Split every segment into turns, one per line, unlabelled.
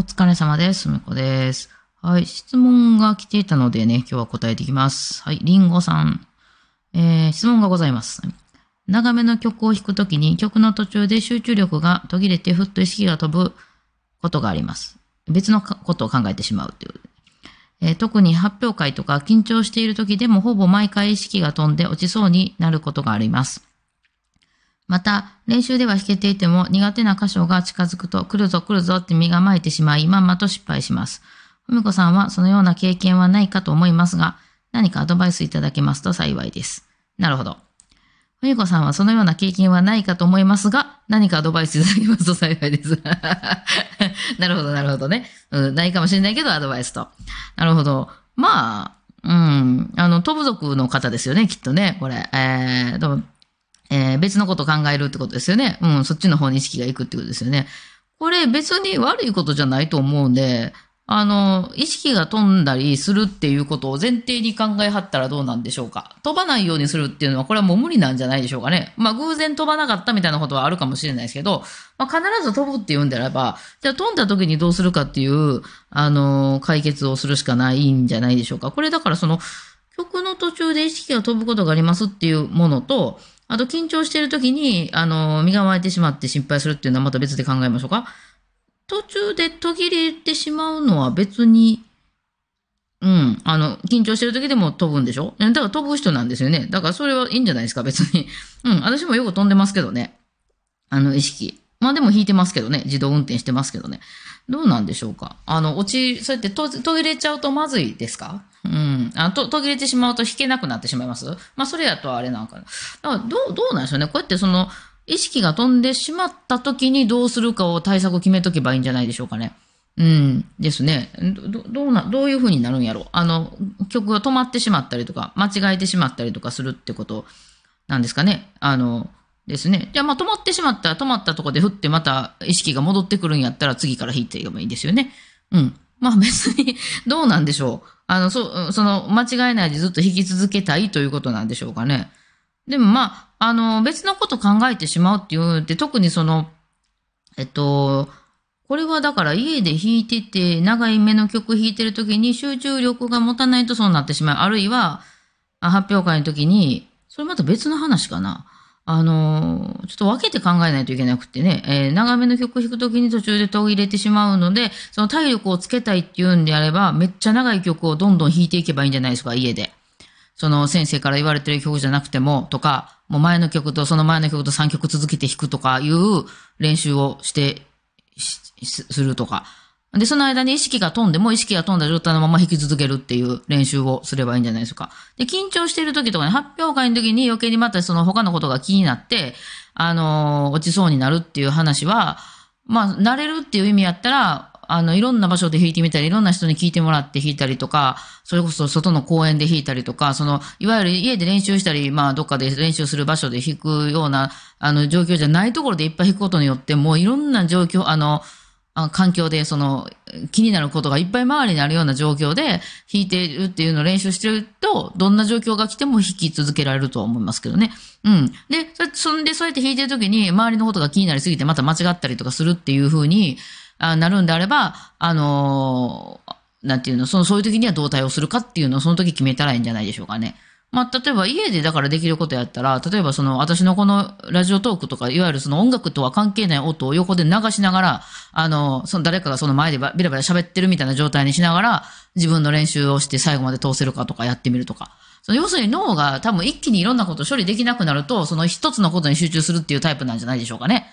お疲れ様です。すみこです。はい。質問が来ていたのでね、今日は答えていきます。はい。りんごさん。えー、質問がございます。長めの曲を弾くときに曲の途中で集中力が途切れてふっと意識が飛ぶことがあります。別のことを考えてしまうという。えー特に発表会とか緊張している時でもほぼ毎回意識が飛んで落ちそうになることがあります。また、練習では弾けていても苦手な箇所が近づくと来るぞ来るぞって身構えてしまい、まんまと失敗します。ふみこさんはそのような経験はないかと思いますが、何かアドバイスいただけますと幸いです。なるほど。ふみこさんはそのような経験はないかと思いますが、何かアドバイスいただけますと幸いです。なるほど、なるほどね。うん、ないかもしれないけど、アドバイスと。なるほど。まあ、うん、あの、飛ぶ族の方ですよね、きっとね、これ。えー、えー別のこと考えるってことですよね。うん、そっちの方に意識がいくってことですよね。これ別に悪いことじゃないと思うんで、あの、意識が飛んだりするっていうことを前提に考えはったらどうなんでしょうか。飛ばないようにするっていうのは、これはもう無理なんじゃないでしょうかね。まあ、偶然飛ばなかったみたいなことはあるかもしれないですけど、まあ、必ず飛ぶっていうんであれば、じゃあ飛んだ時にどうするかっていう、あの、解決をするしかないんじゃないでしょうか。これだからその、曲の途中で意識が飛ぶことがありますっていうものと、あと緊張している時に、あの、身構えてしまって心配するっていうのはまた別で考えましょうか。途中で途切れてしまうのは別に、うん、あの、緊張してる時でも飛ぶんでしょ？だから飛ぶ人なんですよね。だからそれはいいんじゃないですか、別に。うん、私もよく飛んでますけどね。あの、意識。まあでも引いてますけどね。自動運転してますけどね。どうなんでしょうか？あの、落ち、そうやって途切れちゃうとまずいですか？うん。あと途切れてしまうと弾けなくなってしまいます？まあそれやとあれなんか。だからどう、どうなんでしょうね？こうやってその、意識が飛んでしまった時にどうするかを対策を決めとけばいいんじゃないでしょうかね？うん。ですね。ど、どうな、どういう風になるんやろあの、曲が止まってしまったりとか、間違えてしまったりとかするってことなんですかね？あの、ですね。じゃあまあ止まってしまったら止まったとこで振ってまた意識が戻ってくるんやったら次から弾いていけばいいですよね。うん。まあ別に どうなんでしょう。あの、そ、その間違えないでずっと弾き続けたいということなんでしょうかね。でもまあ、あの、別のこと考えてしまうっていうって特にその、えっと、これはだから家で弾いてて、長い目の曲弾いてる時に集中力が持たないとそうなってしまう。あるいは、発表会の時に、それまた別の話かな。あのーちょっと分けて考えないといけなくてね、えー長めの曲弾くときに途中で途切れてしまうので、その体力をつけたいっていうんであれば、めっちゃ長い曲をどんどん弾いていけばいいんじゃないですか、家で。その先生から言われてる曲じゃなくても、とか、もう前の曲とその前の曲と3曲続けて弾くとかいう練習をして、するとか。で、その間に意識が飛んでも意識が飛んだ状態のまま弾き続けるっていう練習をすればいいんじゃないですか。で、緊張してる時とかね、発表会の時に余計にまたその他のことが気になって、あのー落ちそうになるっていう話は、まあ、慣れるっていう意味やったら、あの、いろんな場所で弾いてみたり、いろんな人に聞いてもらって弾いたりとか、それこそ外の公園で弾いたりとか、その、いわゆる家で練習したり、まあ、どっかで練習する場所で弾くような、あの、状況じゃないところでいっぱい弾くことによって、もういろんな状況、あの、環境で、その、気になることがいっぱい周りにあるような状況で弾いてるっていうのを練習してると、どんな状況が来ても弾き続けられるとは思いますけどね。うん。で、そんで、そうやって弾いてるときに、周りのことが気になりすぎて、また間違ったりとかするっていう風になるんであれば、あのーなんていうの、その、そういう時にはどう対応するかっていうのをその時決めたらいいんじゃないでしょうかね。まあ、例えば家でだからできることやったら、例えばその私のこのラジオトークとか、いわゆるその音楽とは関係ない音を横で流しながら、あの、その誰かがその前でばベラベラ喋ってるみたいな状態にしながら、自分の練習をして最後まで通せるかとかやってみるとか。その要するに脳が多分一気にいろんなことを処理できなくなると、その一つのことに集中するっていうタイプなんじゃないでしょうかね。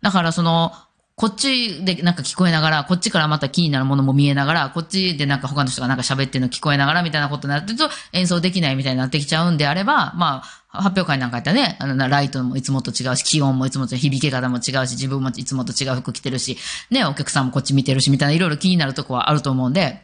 だからその、こっちでなんか聞こえながら、こっちからまた気になるものも見えながら、こっちでなんか他の人がなんか喋ってるの聞こえながらみたいなことになってると演奏できないみたいになってきちゃうんであれば、まあ、発表会なんかやったらね、あの、ライトもいつもと違うし、気温もいつもと響き方も違うし、自分もいつもと違う服着てるし、ね、お客さんもこっち見てるし、みたいないろいろ気になるとこはあると思うんで、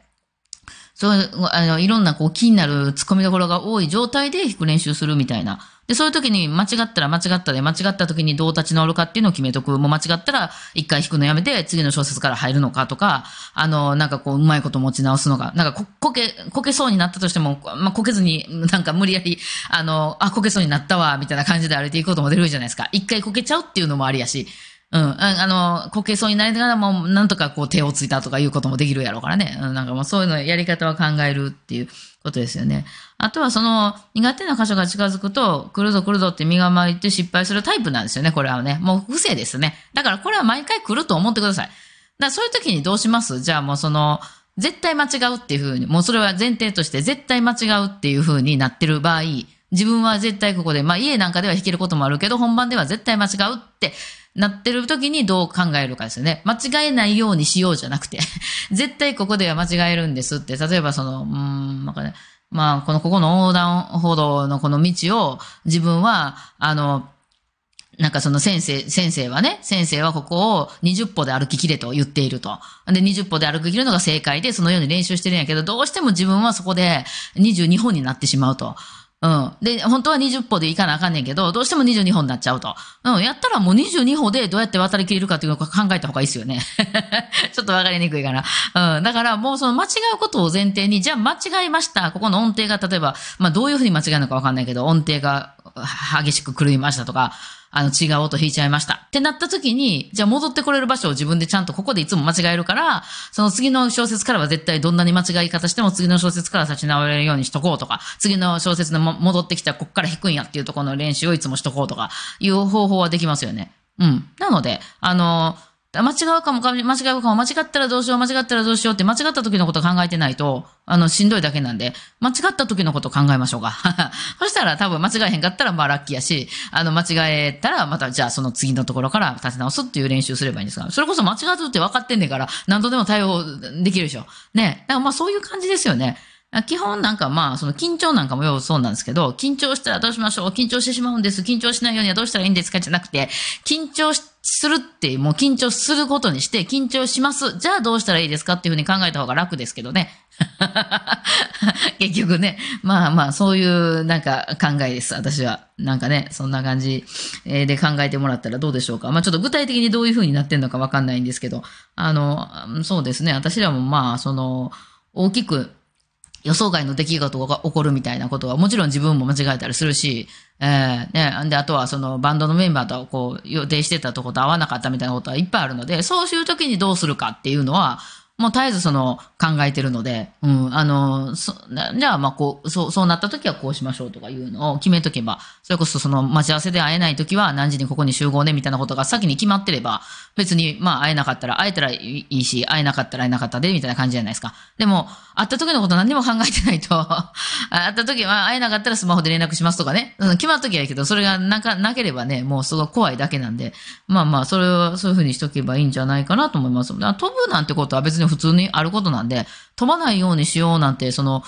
そういう、あの、いろんなこう気になる突っ込みどころが多い状態で弾く練習するみたいな。で、そういう時に間違ったら間違ったで、間違った時にどう立ち直るかっていうのを決めとく。もう間違ったら一回弾くのやめて次の小説から入るのかとか、あの、なんかこう、うまいこと持ち直すのか。なんかこ、こけ、こけそうになったとしても、まあ、こけずに、なんか無理やり、あの、あ、こけそうになったわ、みたいな感じで歩いていくことも出るじゃないですか。一回こけちゃうっていうのもありやし。うん。あの、こけそうになりながらも、なんとかこう手をついたとかいうこともできるやろうからね。なんかもうそういうのやり方は考えるっていうことですよね。あとはその、苦手な箇所が近づくと、来るぞ来るぞって身構えて失敗するタイプなんですよね。これはね。もう不正ですね。だからこれは毎回来ると思ってください。だからそういう時にどうします？じゃあもうその、絶対間違うっていうふうに、もうそれは前提として絶対間違うっていうふうになってる場合、自分は絶対ここで、まあ家なんかでは弾けることもあるけど、本番では絶対間違うってなってる時にどう考えるかですよね。間違えないようにしようじゃなくて、絶対ここでは間違えるんですって、例えばその、うん、なんかね、まあ、この、ここの横断歩道のこの道を自分は、あの、なんかその先生、先生はね、先生はここを20歩で歩ききれと言っていると。で、20歩で歩ききるのが正解で、そのように練習してるんやけど、どうしても自分はそこで22歩になってしまうと。うん。で、本当は20歩で行かなあかんねんけど、どうしても22歩になっちゃうと。うん。やったらもう22歩でどうやって渡り切れるかっていうのを考えた方がいいですよね。ちょっとわかりにくいかな。うん。だからもうその間違うことを前提に、じゃあ間違えました。ここの音程が例えば、まあどういうふうに間違えるのかわかんないけど、音程が激しく狂いましたとか、あの、違う音弾いちゃいました。ってなった時に、じゃあ戻ってこれる場所を自分でちゃんとここでいつも間違えるから、その次の小説からは絶対どんなに間違い方しても次の小説から立ち直れるようにしとこうとか、次の小説でも戻ってきたらこっから弾くんやっていうところの練習をいつもしとこうとか、いう方法はできますよね。うん。なので、あの、間違うかも、間違うかも、間違ったらどうしよう、間違ったらどうしようって、間違った時のこと考えてないと、あの、しんどいだけなんで、間違った時のこと考えましょうか。そしたら多分間違えへんかったら、まあラッキーやし、あの、間違えたら、またじゃあその次のところから立て直すっていう練習すればいいんですが、それこそ間違うって分かってんねんから、何度でも対応できるでしょ。ね。だからまあそういう感じですよね。基本なんかまあ、その緊張なんかもよそうなんですけど、緊張したらどうしましょう緊張してしまうんです。緊張しないようにはどうしたらいいんですかじゃなくて、緊張しするって、もう緊張することにして、緊張します。じゃあどうしたらいいですかっていうふうに考えた方が楽ですけどね。結局ね。まあまあ、そういうなんか考えです。私は。なんかね、そんな感じで考えてもらったらどうでしょうか。まあちょっと具体的にどういうふうになってるのかわかんないんですけど、あの、そうですね。私らもまあ、その、大きく予想外の出来事が起こるみたいなことは、もちろん自分も間違えたりするし、えー、ね、で、あとはそのバンドのメンバーとこう予定してたとこと合わなかったみたいなことはいっぱいあるので、そういう時にどうするかっていうのは、もう絶えずその考えてるので、うん、あの、そじゃあまあこう、そう、そうなった時はこうしましょうとかいうのを決めとけば、それこそその待ち合わせで会えない時は何時にここに集合ねみたいなことが先に決まってれば、別にまあ会えなかったら会えたらいいし、会えなかったら会えなかったでみたいな感じじゃないですか。でも、会った時のこと何にも考えてないと会った時は会えなかったらスマホで連絡しますとかね、うん、決まっときはいいけど、それがなか、なければね、もうすごい怖いだけなんで、まあまあ、それはそういうふうにしとけばいいんじゃないかなと思います。飛ぶなんてことは別に普通にあることなんで、飛ばないようにしようなんて、その、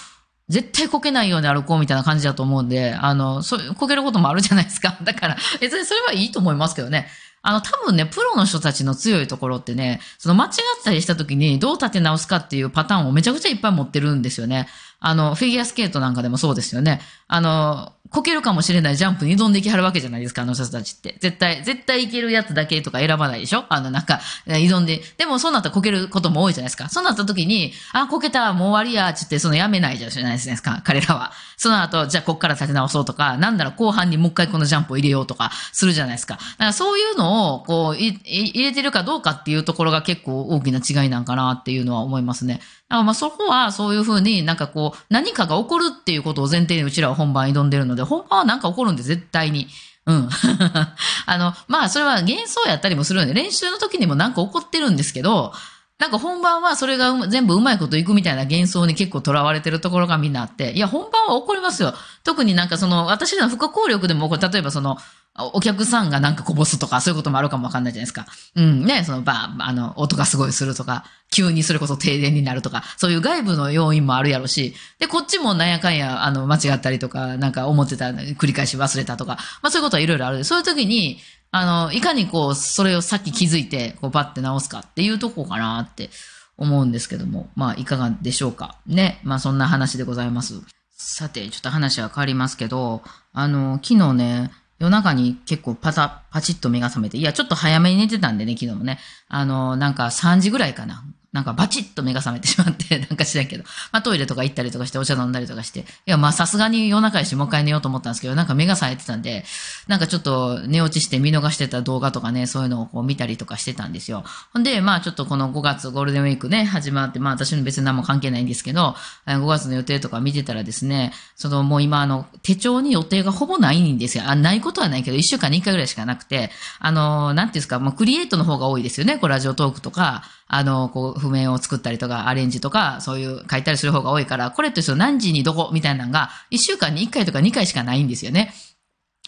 絶対こけないように歩こうみたいな感じだと思うんで、あの、そう、こけることもあるじゃないですか。だから、別にそれはいいと思いますけどね。あの、多分ね、プロの人たちの強いところってね、その間違ったりした時にどう立て直すかっていうパターンをめちゃくちゃいっぱい持ってるんですよね。あの、フィギュアスケートなんかでもそうですよね。あの、こけるかもしれないジャンプに挑んでいきはるわけじゃないですか、あの人たちって。絶対、絶対いけるやつだけとか選ばないでしょ？あの、なんか、挑んで。でも、そうなったらこけることも多いじゃないですか。そうなった時に、あ、こけた、もう終わりや、つって、そのやめないじゃないですか、彼らは。その後、じゃあこっから立て直そうとか、なんなら後半にもう一回このジャンプを入れようとか、するじゃないですか。だからそういうのを、こう、入れてるかどうかっていうところが結構大きな違いなんかなっていうのは思いますね。だからまあそこはそういうふうになんかこう、何かが起こるっていうことを前提にうちらは本番挑んでるので、本番はなんか起こるんで絶対に。うん。あの、まあそれは幻想やったりもするんで、練習の時にもなんか起こってるんですけど、なんか本番はそれが全部うまいこといくみたいな幻想に結構囚われてるところがみんなあって、いや、本番は起こりますよ。特になんかその、私らの不可抗力でも、例えばその、お客さんがなんかこぼすとか、そういうこともあるかもわかんないじゃないですか。うん、ね、その、ば、あの、音がすごいするとか、急にそれこそ停電になるとか、そういう外部の要因もあるやろし、で、こっちもなんやかんや、あの、間違ったりとか、なんか思ってた、繰り返し忘れたとか、まあそういうことはいろいろある。そういう時に、あの、いかにこう、それをさっき気づいて、こう、バッて直すかっていうとこかなって思うんですけども、まあいかがでしょうか。ね、まあそんな話でございます。さて、ちょっと話は変わりますけど、あの、昨日ね、夜中に結構パタ、パチッと目が覚めて、いや、ちょっと早めに寝てたんでね、昨日もね。あの、なんか3時ぐらいかな。なんかバチッと目が覚めてしまって、なんか知らんけど、まあトイレとか行ったりとかしてお茶飲んだりとかして、いやまあさすがに夜中やしもう一回寝ようと思ったんですけど、なんか目が冴えてたんで、なんかちょっと寝落ちして見逃してた動画とかね、そういうのをこう見たりとかしてたんですよ。ほんで、まあちょっとこの5月ゴールデンウィークね、始まって、まあ私の別に何も関係ないんですけど、5月の予定とか見てたらですね、そのもう今あの手帳に予定がほぼないんですよ。あ、ないことはないけど、1週間に1回ぐらいしかなくて、あの、なんていうんですか、もうクリエイトの方が多いですよね。こうラジオトークとか、あの、こう譜面を作ったりとか、アレンジとか、そういう書いたりする方が多いから、これってその何時にどこみたいなのが、1週間に1回とか2回しかないんですよね。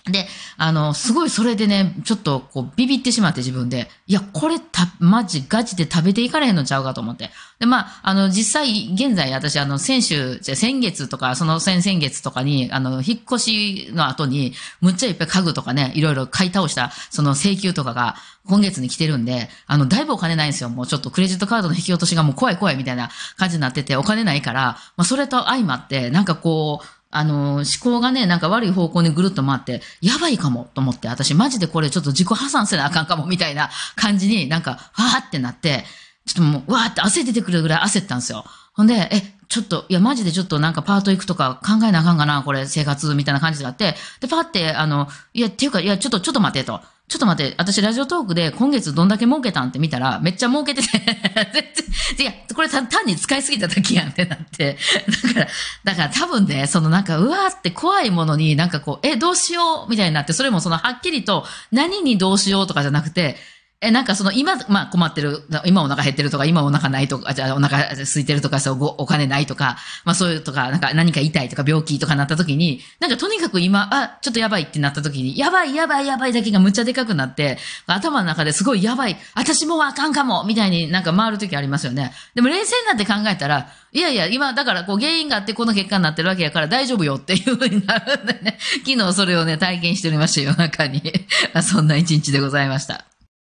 で、あの、すごいそれでね、ちょっとこうビビってしまって自分で、いや、これた、マジガチで食べていかれへんのちゃうかと思って。で、まあ、あの、実際、現在私、あの、先週、じゃ先月とか、その先々月とかに、あの、引っ越しの後に、むっちゃいっぱい家具とかね、いろいろ買い倒した、その請求とかが、今月に来てるんで、あの、だいぶお金ないんですよ。もうちょっとクレジットカードの引き落としがもう怖い怖いみたいな感じになってて、お金ないから、まあ、それと相まって、なんかこう、あの、思考がね、なんか悪い方向にぐるっと回って、やばいかもと思って、私マジでこれちょっと自己破産せなあかんかもみたいな感じになんか、わーってなって、ちょっともう、わーって汗出てくるぐらい焦ったんですよ。ほんで、え、ちょっと、いや、マジでちょっとなんかパート行くとか考えなあかんかな、これ、生活みたいな感じがあって、で、パーって、あの、いや、っていうか、いや、ちょっと、ちょっと待てと。ちょっと待って、私ラジオトークで今月どんだけ儲けたんって見たら、めっちゃ儲けてて、いや、これ単に使いすぎただけやんってなって。だから、だから多分ね、そのなんか、うわーって怖いものになんかこう、え、どうしようみたいになって、それもそのはっきりと何にどうしようとかじゃなくて、え、なんかその今、まあ困ってる、今お腹減ってるとか、今お腹ないとか、じゃあお腹空いてるとか、そうお金ないとか、まあそういうとか、なんか何か痛いとか病気とかなった時に、なんかとにかく今、あ、ちょっとやばいってなった時に、やばいやばいやばいだけがむっちゃでかくなって、頭の中ですごいやばい、私もうあかんかもみたいになんか回る時ありますよね。でも冷静になって考えたら、いやいや、今、だからこう原因があってこの結果になってるわけやから大丈夫よっていう風になるんでね、昨日それをね、体験しておりました、夜中に。そんな一日でございました。